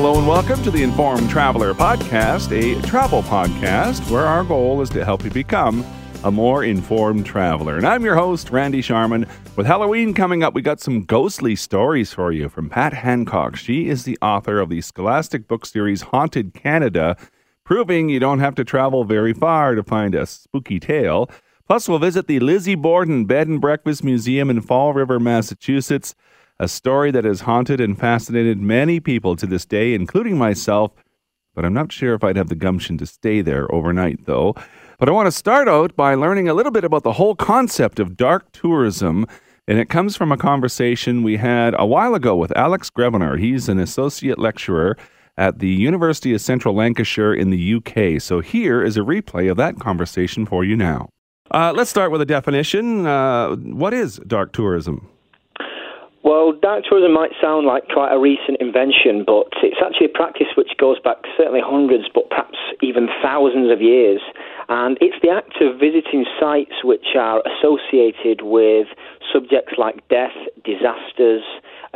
hello, and welcome to the Informed Traveler Podcast, a travel podcast where our goal is to help you become a more informed traveler. And I'm your host, Randy Sharman. With Halloween coming up, we got some ghostly stories for you from Pat Hancock. She is the author of the scholastic book series Haunted Canada, proving you don't have to travel very far to find a spooky tale. Plus, we'll visit the Lizzie Borden Bed and Breakfast Museum in Fall River, Massachusetts a story that has haunted and fascinated many people to this day, including myself. But I'm not sure if I'd have the gumption to stay there overnight, though. But I want to start out by learning a little bit about the whole concept of dark tourism. And it comes from a conversation we had a while ago with Alex Grevenour. He's an associate lecturer at the University of Central Lancashire in the UK. So here is a replay of that conversation for you now. Uh, let's start with a definition. Uh, what is dark tourism? Well, dark tourism might sound like quite a recent invention, but it's actually a practice which goes back certainly hundreds, but perhaps even thousands of years. And it's the act of visiting sites which are associated with subjects like death, disasters,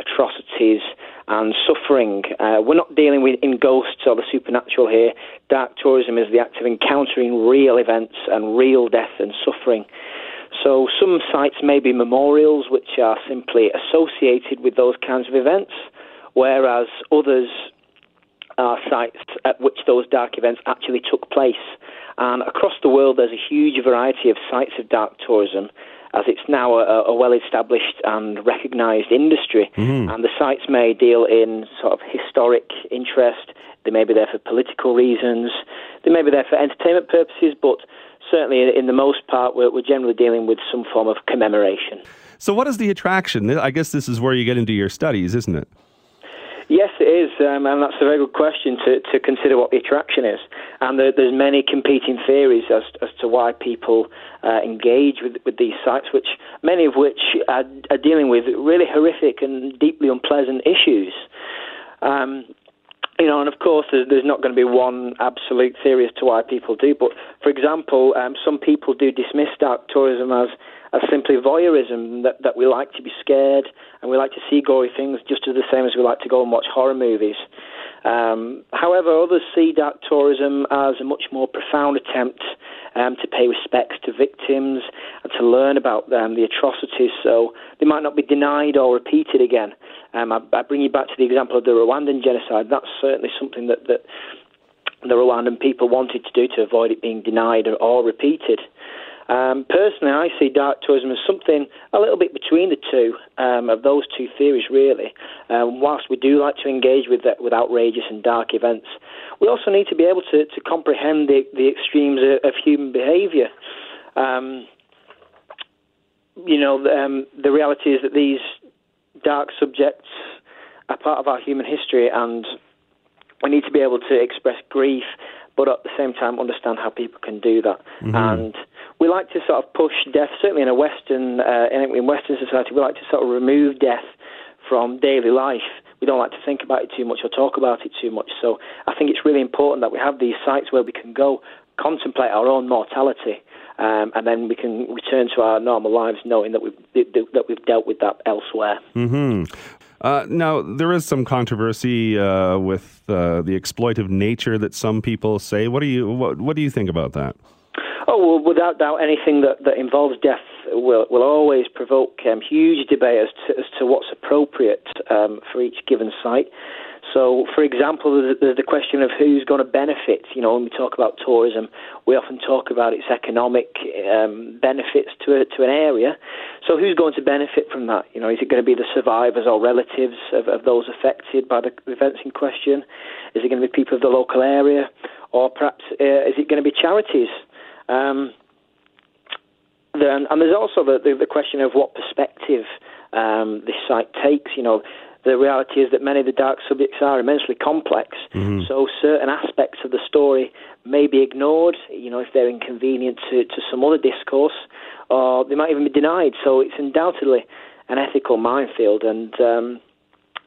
atrocities, and suffering. Uh, we're not dealing with in ghosts or the supernatural here. Dark tourism is the act of encountering real events and real death and suffering. So some sites may be memorials, which are simply associated with those kinds of events, whereas others are sites at which those dark events actually took place. And across the world, there's a huge variety of sites of dark tourism, as it's now a, a well established and recognised industry. Mm-hmm. And the sites may deal in sort of historic interest, they may be there for political reasons, they may be there for entertainment purposes, but certainly in the most part, we're, we're generally dealing with some form of commemoration. So, what is the attraction? I guess this is where you get into your studies, isn't it? Yes, it is, um, and that's a very good question to, to consider what the attraction is. And there, there's many competing theories as, as to why people uh, engage with, with these sites, which many of which are, are dealing with really horrific and deeply unpleasant issues. Um, you know, and of course, there's, not going to be one absolute theory as to why people do. But for example, um, some people do dismiss dark tourism as as simply voyeurism that, that we like to be scared and we like to see gory things just as the same as we like to go and watch horror movies. Um, however, others see dark tourism as a much more profound attempt um, to pay respects to victims and to learn about um, the atrocities so they might not be denied or repeated again. Um, I, I, bring you back to the example of the Rwandan genocide. That's certainly something that, that the Rwandan people wanted to do to avoid it being denied or, or repeated. Um, personally, I see dark tourism as something a little bit between the two um, of those two theories, really. Um, whilst we do like to engage with that, with outrageous and dark events, we also need to be able to, to comprehend the, the extremes of, of human behaviour. Um, you know, um, the reality is that these dark subjects are part of our human history, and we need to be able to express grief, but at the same time understand how people can do that. Mm-hmm. And we like to sort of push death, certainly in a Western uh, in Western society, we like to sort of remove death from daily life. We don't like to think about it too much or talk about it too much. So I think it's really important that we have these sites where we can go contemplate our own mortality um, and then we can return to our normal lives knowing that we've that we've dealt with that elsewhere. Mm-hmm. Uh, now, there is some controversy uh, with uh, the exploitive nature that some people say. What do you what, what do you think about that? Oh, well, without doubt, anything that, that involves death will will always provoke um, huge debate as to, as to what's appropriate um, for each given site. So, for example, there's the question of who's going to benefit. You know, when we talk about tourism, we often talk about its economic um, benefits to a, to an area. So, who's going to benefit from that? You know, is it going to be the survivors or relatives of, of those affected by the events in question? Is it going to be people of the local area, or perhaps uh, is it going to be charities? Um, then, and there's also the, the, the question of what perspective um, this site takes. You know, the reality is that many of the dark subjects are immensely complex. Mm-hmm. So certain aspects of the story may be ignored, you know, if they're inconvenient to, to some other discourse, or they might even be denied. So it's undoubtedly an ethical minefield. And um,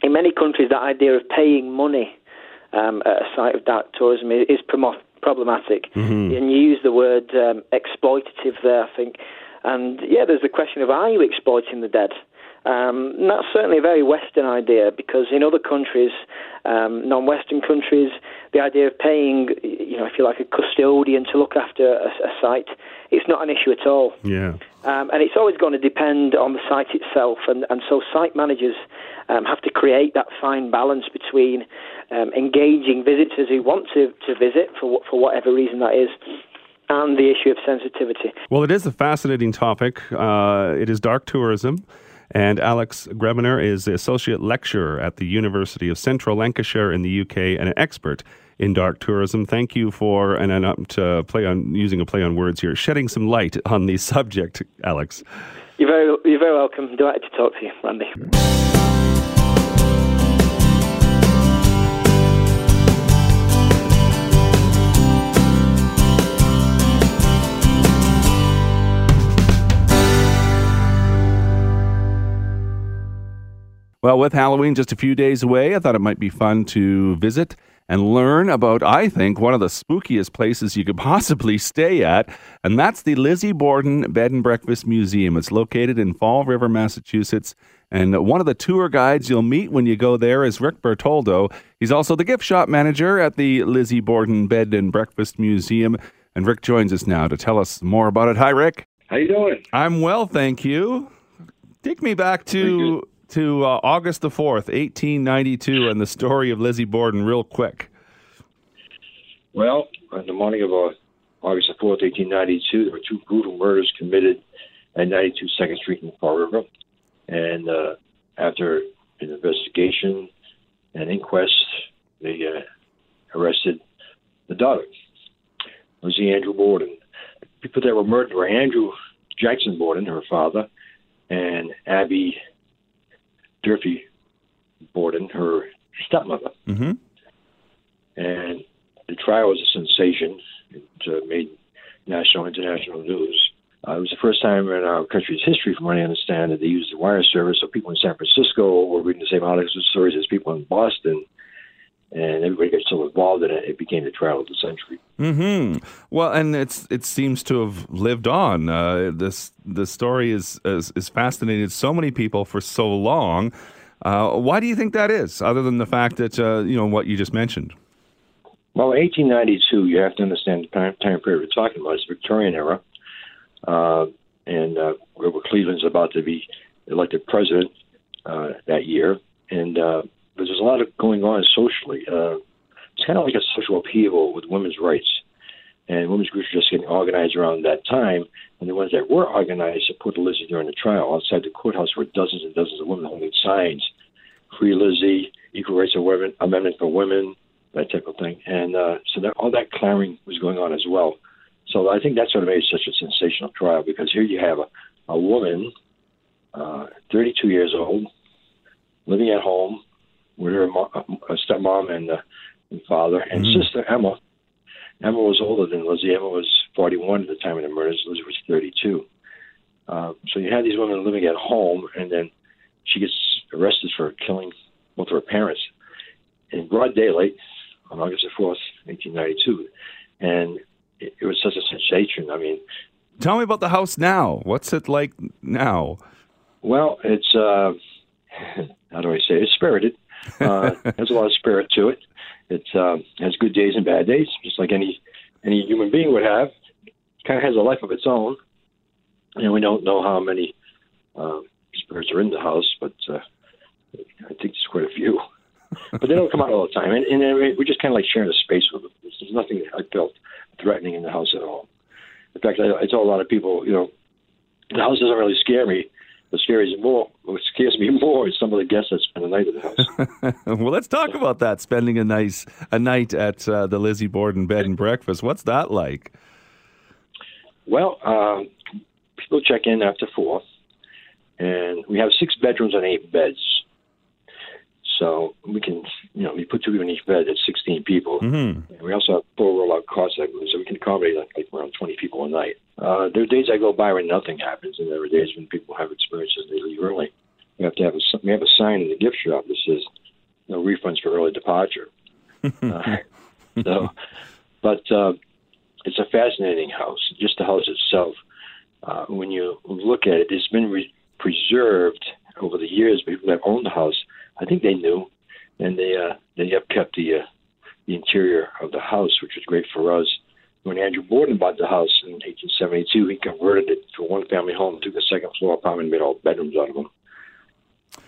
in many countries, that idea of paying money um, at a site of dark tourism is, is problematic. Mm-hmm. And you use the word um, exploitative there, I think. And yeah, there's the question of are you exploiting the dead? Um, that's certainly a very Western idea because in other countries, um, non-Western countries, the idea of paying, you know, if you like, a custodian to look after a, a site, it's not an issue at all. Yeah. Um, and it's always going to depend on the site itself, and, and so site managers um, have to create that fine balance between um, engaging visitors who want to, to visit for for whatever reason that is, and the issue of sensitivity. Well, it is a fascinating topic. Uh, it is dark tourism. And Alex Grebener is the associate lecturer at the University of Central Lancashire in the UK and an expert in dark tourism. Thank you for, and I'm to play on using a play on words here, shedding some light on the subject, Alex. You're very, you're very welcome. Delighted to talk to you, Randy. Well, with Halloween just a few days away, I thought it might be fun to visit and learn about, I think, one of the spookiest places you could possibly stay at, and that's the Lizzie Borden Bed and Breakfast Museum. It's located in Fall River, Massachusetts. And one of the tour guides you'll meet when you go there is Rick Bertoldo. He's also the gift shop manager at the Lizzie Borden Bed and Breakfast Museum. And Rick joins us now to tell us more about it. Hi, Rick. How you doing? I'm well, thank you. Take me back to to uh, August the 4th, 1892, and the story of Lizzie Borden, real quick. Well, on the morning of uh, August the 4th, 1892, there were two brutal murders committed at 92 Second Street in Fall River. And uh, after an investigation and inquest, they uh, arrested the daughter, Lizzie Andrew Borden. People that were murdered were Andrew Jackson Borden, her father, and Abby Durfee Borden, her stepmother. Mm-hmm. And the trial was a sensation. It uh, made national, international news. Uh, it was the first time in our country's history, from what I understand, that they used the wire service. So people in San Francisco were reading the same Hollywood stories as people in Boston and everybody got so involved in it, it became the trial of the century. Hmm. Well, and it's it seems to have lived on. Uh, this the story is, is, is fascinated so many people for so long. Uh, why do you think that is? Other than the fact that uh, you know what you just mentioned. Well, 1892, you have to understand the time, time period we're talking about. It's Victorian era, uh, and uh, where Cleveland's about to be elected president uh, that year, and there's a lot of going on socially. Uh, it's kind of like a social upheaval with women's rights. And women's groups are just getting organized around that time. And the ones that were organized to put Lizzie during the trial outside the courthouse were dozens and dozens of women holding signs Free Lizzie, Equal Rights Women, Amendment for Women, that type of thing. And uh, so that, all that clamoring was going on as well. So I think that's what made such a sensational trial because here you have a, a woman, uh, 32 years old, living at home, with her mom, uh, stepmom and, uh, and father and mm-hmm. sister Emma. Emma was older than Lizzie. Emma was 41 at the time of the murders. Lizzie was 32. Uh, so you had these women living at home, and then she gets arrested for killing both of her parents in broad daylight on August the 4th, 1892. And it, it was such a sensation. I mean, tell me about the house now. What's it like now? Well, it's uh, how do I say? It? It's spirited. Uh, has a lot of spirit to it. It uh, has good days and bad days, just like any any human being would have. Kind of has a life of its own, and we don't know how many uh, spirits are in the house, but uh, I think there's quite a few. but they don't come out all the time, and, and we're just kind of like sharing a space with them. There's nothing I felt threatening in the house at all. In fact, I, I told a lot of people, you know, the house doesn't really scare me what scares me more, what scares me more is some of the guests that spend the night at the house. well, let's talk about that. Spending a nice a night at uh, the Lizzie Borden Bed and Breakfast. What's that like? Well, um, people check in after four, and we have six bedrooms and eight beds. So we can, you know, we put two people in each bed. That's 16 people. Mm-hmm. we also have four roll-out cots, so we can accommodate like, like around 20 people a night. Uh, there are days I go by when nothing happens, and there are days when people have experiences they leave early. We have to have a we have a sign in the gift shop that says no refunds for early departure. uh, so, but uh, it's a fascinating house. Just the house itself, uh, when you look at it, it's been re- preserved over the years, people that owned the house, I think they knew, and they uh, they have kept the uh, the interior of the house, which was great for us. When Andrew Borden bought the house in 1872, he converted it to a one-family home, took a second-floor apartment, made all bedrooms out of them.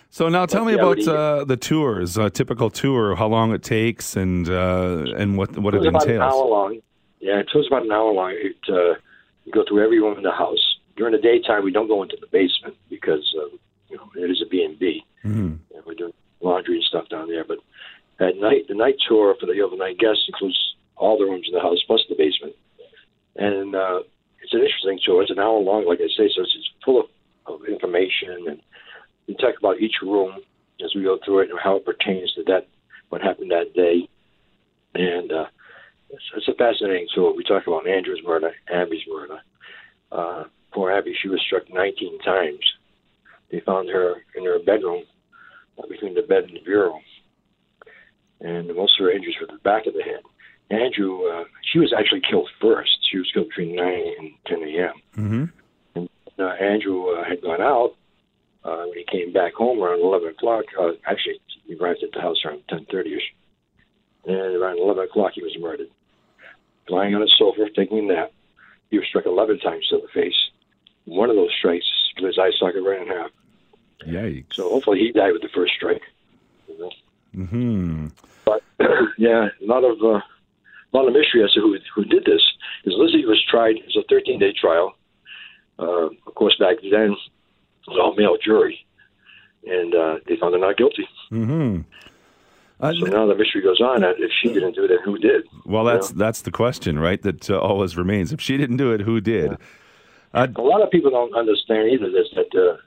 So now, tell me about uh, the tours. A typical tour, how long it takes, and uh, and what what it, it entails. About an hour long. Yeah, it was about an hour long. It uh, you go through every room in the house. During the daytime, we don't go into the basement because uh, you know it is a B and B. Mm-hmm. We're doing laundry and stuff down there. But at night, the night tour for the overnight guests includes all the rooms in the house plus the basement, and uh, it's an interesting tour. It's an hour long, like I say, so it's, full of, of information and we talk about each room as we go through it and how it pertains to that what happened that day, and uh, it's, it's a fascinating tour. We talk about Andrew's murder, Abby's murder. Uh, poor Abby, she was struck 19 times. They found her in her bedroom uh, between the bed and the bureau, and most of her injuries were the back of the head. Andrew, uh, she was actually killed first. She was killed between 9 and 10 a.m. Mm-hmm. And uh, Andrew uh, had gone out uh, when he came back home around 11 o'clock. Uh, actually, he arrived at the house around 10:30ish, and around 11 o'clock he was murdered, lying on a sofa taking a nap. He was struck 11 times to the face. One of those strikes split his eye socket right in half. Yikes! So hopefully he died with the first strike. You know? Mm-hmm. But yeah, a lot of uh, a lot of mystery as to who who did this. Because Lizzie was tried. It was a 13 day trial. Uh, of course, back then it was all male jury, and uh, they found her not guilty. Mm-hmm. Uh, So now the mystery goes on. If she didn't do it, then who did? well, you that's know? that's the question, right? That uh, always remains. If she didn't do it, who did? Uh, A lot of people don't understand either this that uh,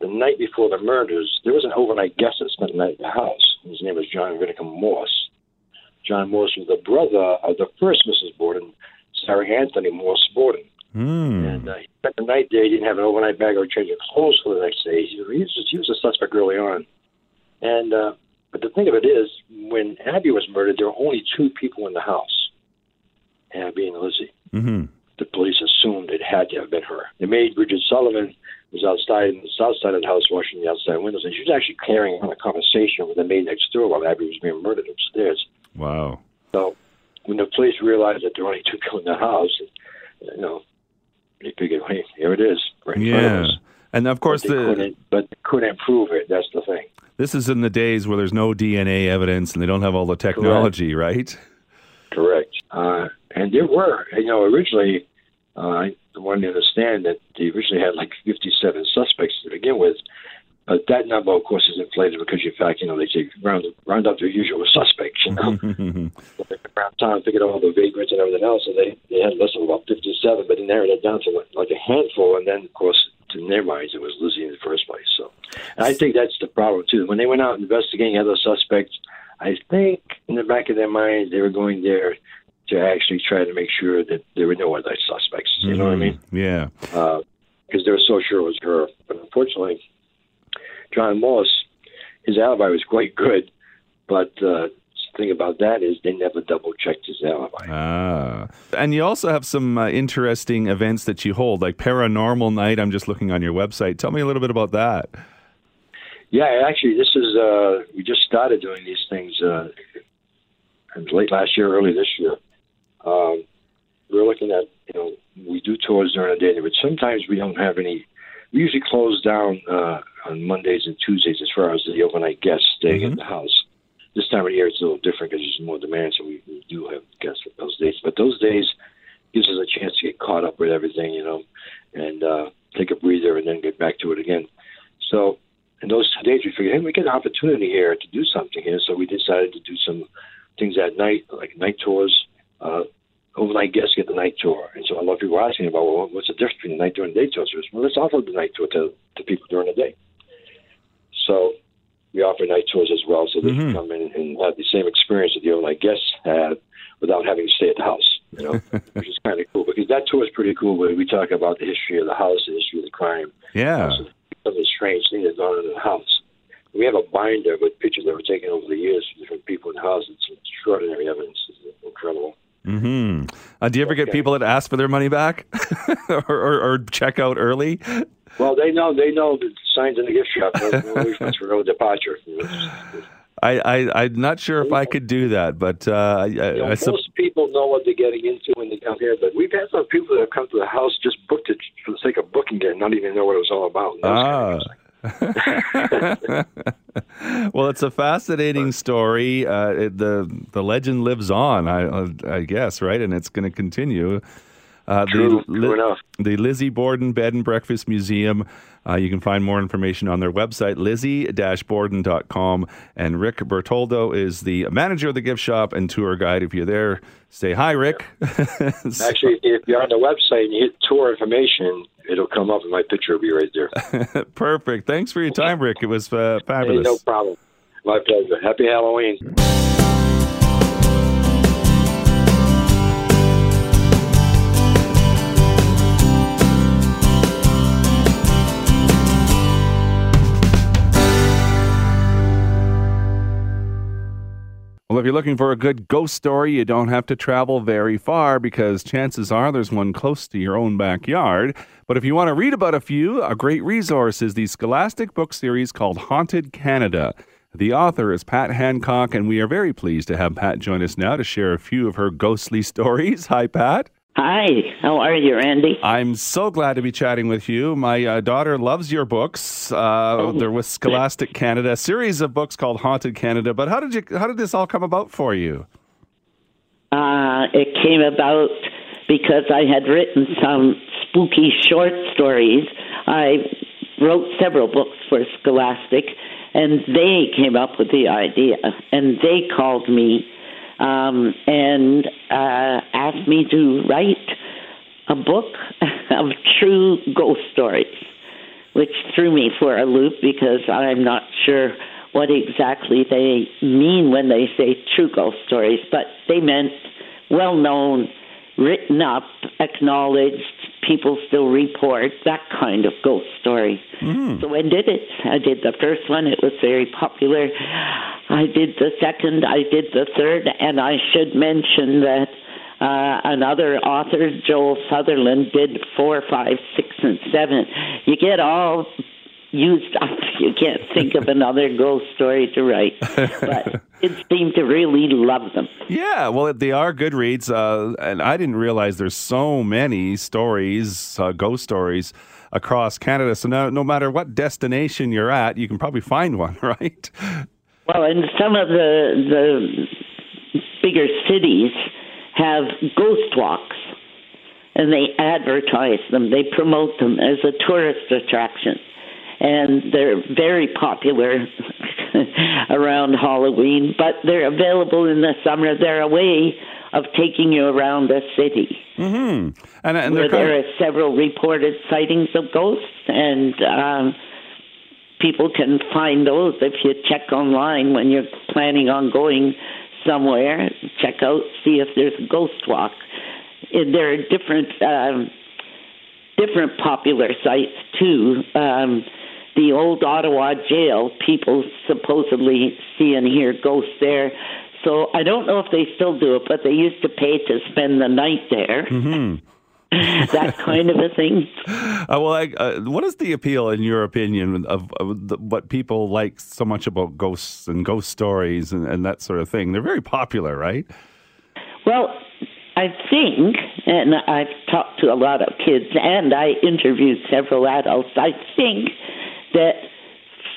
the night before the murders, there was an overnight guest that spent the night at the house. His name was John Whittaker Morse. John Morse was the brother of the first Mrs. Borden, Sarah Anthony Morse Borden. hmm. And uh, he spent the night there. He didn't have an overnight bag or change of clothes for the next day. He, he, was, he was a suspect early on. And uh, but the thing of it is, when Abby was murdered, there were only two people in the house, Abby and Lizzie. Mm-hmm. The police assumed it had to have been her. The maid, Bridget Sullivan, was outside in the south side of the house washing the outside windows, and she was actually carrying on a conversation with the maid next door while Abby was being murdered upstairs. Wow. So when the police realized that there were only two people in the house, you know, they figured, hey, here it is, right Yeah. And of course, But they the couldn't, but they couldn't prove it. That's the thing. this is in the days where there's no DNA evidence and they don't have all the technology, right? Correct. Uh, and there were, you know, originally, uh, I wanted to understand that they originally had like 57 suspects to begin with. But that number, of course, is inflated because, in fact, you know, they say round, round up their usual suspects, you know. around town, figured all the vagrants and everything else, and they, they had a list of about 57, but they narrowed it down to like a handful, and then, of course, in their minds, it was Lizzie in the first place. So and I think that's the problem, too. When they went out investigating other suspects, I think in the back of their minds, they were going there to actually try to make sure that there were no other suspects. You know what I mm-hmm. mean? Yeah. Uh, because they were so sure it was her. But unfortunately, John Morse, his alibi was quite good, but uh, the thing about that is they never double checked his alibi. Ah. And you also have some uh, interesting events that you hold, like Paranormal Night. I'm just looking on your website. Tell me a little bit about that. Yeah, actually, this is uh, we just started doing these things uh, late last year, early this year. Um, we're looking at you know we do tours during the day, but sometimes we don't have any. We usually close down uh, on Mondays and Tuesdays as far as the overnight guests staying in the house. This time of year it's a little different because there's more demand, so we, we do have guests for those days. But those days gives us a chance to get caught up with everything, you know, and uh, take a breather and then get back to it again. So in those days, we figured, hey, we get an opportunity here to do something here. So we decided to do some things at night, like night tours. Uh, overnight guests get the night tour. And so a lot of people are asking about, well, what's the difference between the night tour and day tour? So well, let's offer the night tour to, to people during the day. So we offer night tours as well, so they Mhm. can come in and have the same experience that the overnight guests had without having to stay at the house, you know, which is kind of cool because that tour is pretty cool where we talk about the history of the house, the history of the crime, Yeah. some of the strange things that gone on in the house. We have a binder with pictures that were taken over the years from different people in the house. It's extraordinary evidence. It's incredible. hmm Uh, do you ever get Okay. people that ask for their money back or, or, or check out early? Well, they know they know the signs in the gift shop. No refunds for no departure. I, I I'm not sure if I could do that, but uh, I, You know, I, I most sup- people know what they're getting into when they come here, but we've had some people that have come to the house just booked it for the sake of booking it, and not even know what it was all about. Ah. well, it's a fascinating story. Uh, it, the the legend lives on, I, I guess, right? And it's going to continue. Uh, True, the, true enough. the Lizzie Borden Bed and Breakfast Museum. Uh, you can find more information on their website, lizzie-borden.com. And Rick Bertoldo is the manager of the gift shop and tour guide. If you're there, say hi, Rick. So- Actually, if you're on the website and you hit tour information, it'll come up, and my picture will be right there. perfect. Thanks for your time, Rick. It was uh, Hey, fabulous. no problem. My pleasure. Happy Halloween. Well, if you're looking for a good ghost story, you don't have to travel very far because chances are there's one close to your own backyard. But if you want to read about a few, a great resource is the Scholastic book series called Haunted Canada. The author is Pat Hancock, and we are very pleased to have Pat join us now to share a few of her ghostly stories. Hi, Pat. Hi, how are you, Randy? I'm so glad to be chatting with you. My uh, daughter loves your books. Uh, there was Scholastic Canada, a series of books called Haunted Canada. But how did you? How did this all come about for you? Uh, it came about because I had written some spooky short stories. I wrote several books for Scholastic, and they came up with the idea, and they called me um, and uh, asked me to write a book of true ghost stories, which threw me for a loop because I'm not sure what exactly they mean when they say true ghost stories, but they meant well known, written up, acknowledged, people still report, that kind of ghost story. So I did it. I did the first one, it was very popular. I did the second, I did the third, and I should mention that uh, another author, Joel Sutherland, did four, five, six, and seven. You get all used up. You can't think of another ghost story to write. But it seemed to really love them. Yeah, well, they are good reads, uh, and I didn't realize there's so many stories, uh, ghost stories across Canada. So now, no matter what destination you're at, you can probably find one, right? Well, and some of the the bigger cities have ghost walks, and they advertise them. They promote them as a tourist attraction, and they're very popular around Halloween. But they're available in the summer. They're a way of taking you around the city hmm And, and where there of, are several reported sightings of ghosts, and um, people can find those if you check online when you're planning on going somewhere. Check out, see if there's a ghost walk. There are different um, different popular sites too. Um, the old Ottawa jail, people supposedly see and hear ghosts there. So I don't know if they still do it, but they used to pay to spend the night there. that kind of a thing. uh, well, I, uh, what is the appeal, in your opinion, of, of the, what people like so much about ghosts and ghost stories and, and that sort of thing? They're very popular, right? Well, I think, and I've talked to a lot of kids and I interviewed several adults, I think that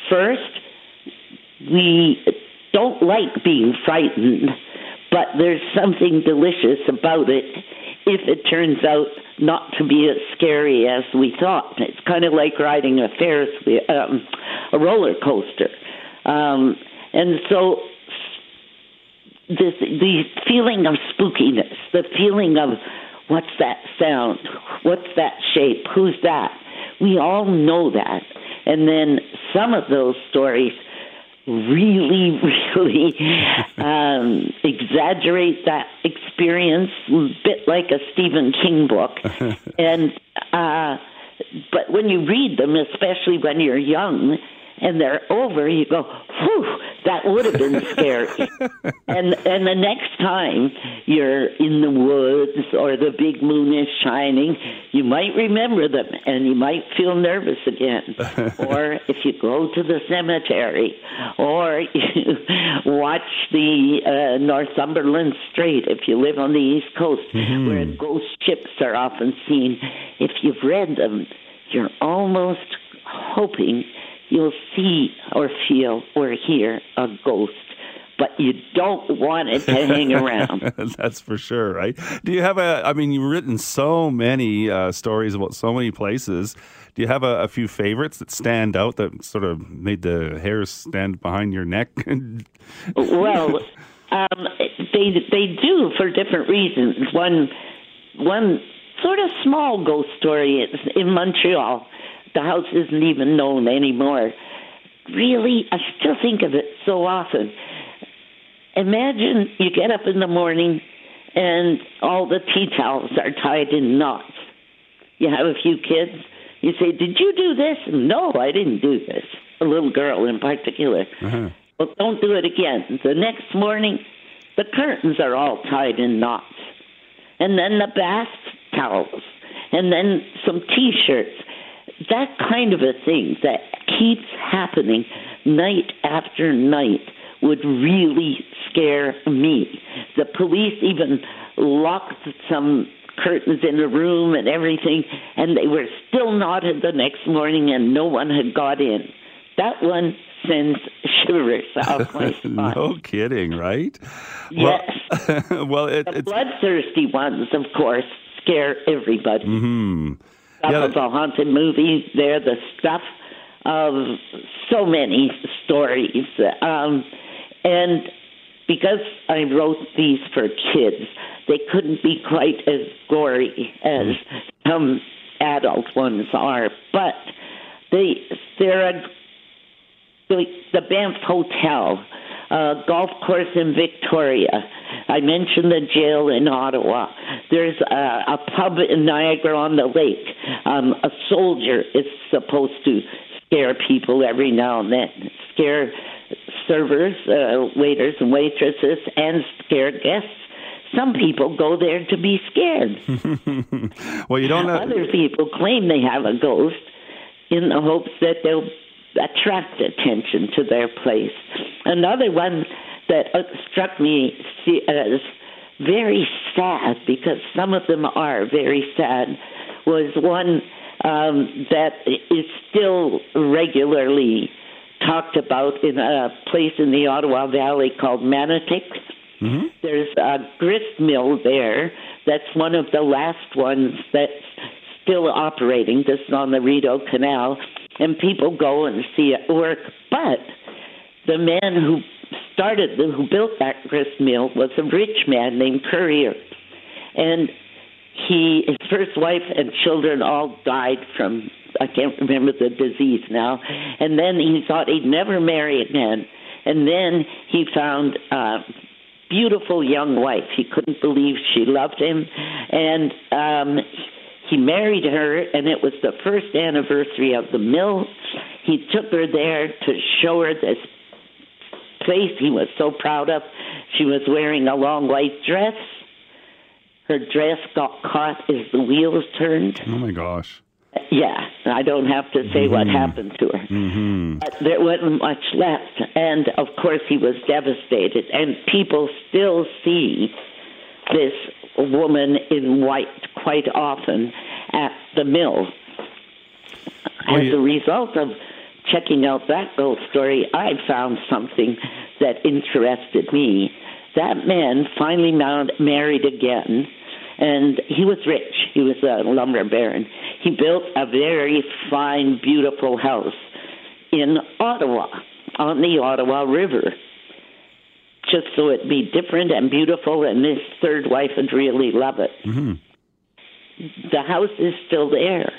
first, we don't like being frightened, but there's something delicious about it if it turns out not to be as scary as we thought. It's kind of like riding a Ferris wheel, um, a roller coaster. Um, and so this the feeling of spookiness, the feeling of what's that sound, what's that shape, who's that? We all know that, and then some of those stories really, really um, exaggerate that experience, a bit like a Stephen King book, and uh, but when you read them, especially when you're young and they're over, you go, whew, That would have been scary. and and the next time you're in the woods or the big moon is shining, you might remember them and you might feel nervous again. or if you go to the cemetery, or you watch the uh, Northumberland Strait if you live on the East Coast, mm-hmm. where ghost ships are often seen. If you've read them, you're almost hoping you'll see or feel or hear a ghost but you don't want it to hang around. That's for sure, right? Do you have a? I mean, you've written so many uh, stories about so many places. Do you have a, a, few favorites that stand out that sort of made the hairs stand behind your neck? well, um, they they do for different reasons. One one sort of small ghost story is in Montreal the house isn't even known anymore. Really, I still think of it so often. Imagine you get up in the morning and all the tea towels are tied in knots. You have a few kids. You say, Did you do this? No, I didn't do this. A little girl in particular. Uh-huh. Well, don't do it again. The next morning, the curtains are all tied in knots. And then the bath towels. And then some t shirts that kind of a thing that keeps happening night after night would really scare me. The police even locked some curtains in the room and everything, and they were still knotted the next morning, and no one had got in. That one sends shivers off my spine. no kidding, right? Yes. Well, well it, the bloodthirsty ones, of course, scare everybody. Mm-hmm stuff yeah, of the haunted movies. They're the stuff of so many stories. Um, and because I wrote these for kids, they couldn't be quite as gory as some adult ones are. But they they're a, the, the Banff Hotel, a golf course in Victoria, I mentioned the jail in Ottawa. There's a, a pub in Niagara on the Lake. Um, a soldier is supposed to scare people every now and then, scare servers, uh, waiters, and waitresses, and scare guests. Some people go there to be scared. well, you don't know. Other people claim they have a ghost in the hopes that they'll attract attention to their place. Another one that uh, struck me as very sad because some of them are very sad was one um, that is still regularly talked about in a place in the Ottawa Valley called Manotick. Mm-hmm. There's a grist mill there that's one of the last ones that's still operating. This is on the Rideau Canal, and people go and see it work. But the man who started, who built that grist mill, was a rich man named Currier, and he, his first wife and children all died from I can't remember the disease now, and then he thought he'd never marry again, and then he found. a beautiful young wife. He couldn't believe she loved him, and um, he married her, and it was the first anniversary of the mill. He took her there to show her this place he was so proud of. She was wearing a long white dress. Her dress got caught as the wheels turned. Oh my gosh. Yeah, I don't have to say mm-hmm. what happened to her. Mm-hmm. But there wasn't much left. And of course, he was devastated. And people still see this woman in white quite often at the mill. Oh, As a result of checking out that ghost story, I found something that interested me. That man finally married again, and he was rich. He was a lumber baron. He built a very fine, beautiful house in Ottawa, on the Ottawa River, just so it'd be different and beautiful, and his third wife would really love it. Mm-hmm. The house is still there.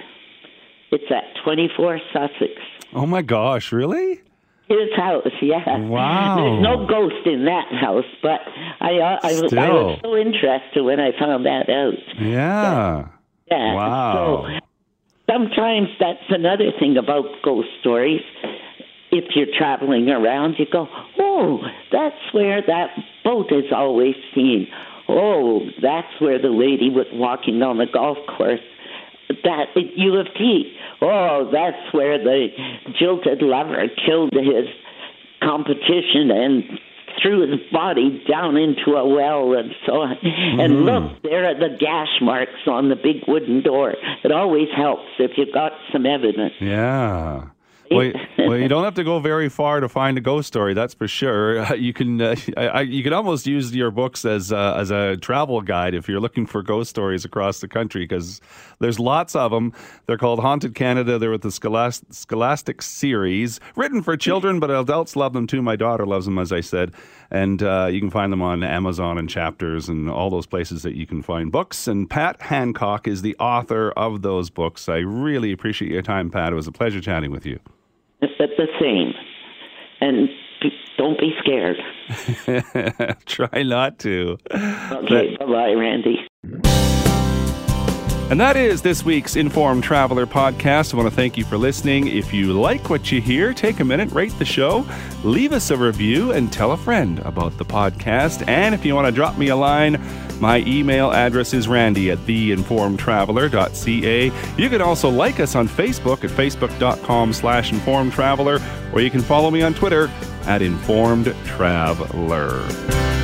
It's at 24 Sussex. Oh my gosh, really? His house, yeah. Wow. There's no ghost in that house, but I, uh, I, was, I was so interested when I found that out. Yeah. yeah. Wow. So sometimes that's another thing about ghost stories. If you're traveling around, you go, oh, Oh, that's where that boat is always seen. Oh, that's where the lady was walking on the golf course. That at U of T. Oh, that's where the jilted lover killed his competition and threw his body down into a well and so on. Mm. And look, there are the gash marks on the big wooden door. It always helps if you've got some evidence. Yeah. Well, well, you don't have to go very far to find a ghost story. That's for sure. Uh, you can uh, I, you can almost use your books as uh, as a travel guide if you're looking for ghost stories across the country because there's lots of them. They're called Haunted Canada. They're with the Scholastic, Scholastic series, written for children, but adults love them too. My daughter loves them, as I said, and uh, you can find them on Amazon and Chapters and all those places that you can find books. And Pat Hancock is the author of those books. I really appreciate your time, Pat. It was a pleasure chatting with you. It's the same. And don't be scared. Try not to. Okay, bye bye, Randy. And that is this week's Informed Traveler podcast. I want to thank you for listening. If you like what you hear, take a minute, rate the show, leave us a review, and tell a friend about the podcast. And if you want to drop me a line, my email address is randy at theinformedtraveler.ca. You can also like us on Facebook at facebook.com slash informedtraveler, or you can follow me on Twitter at informedtraveler.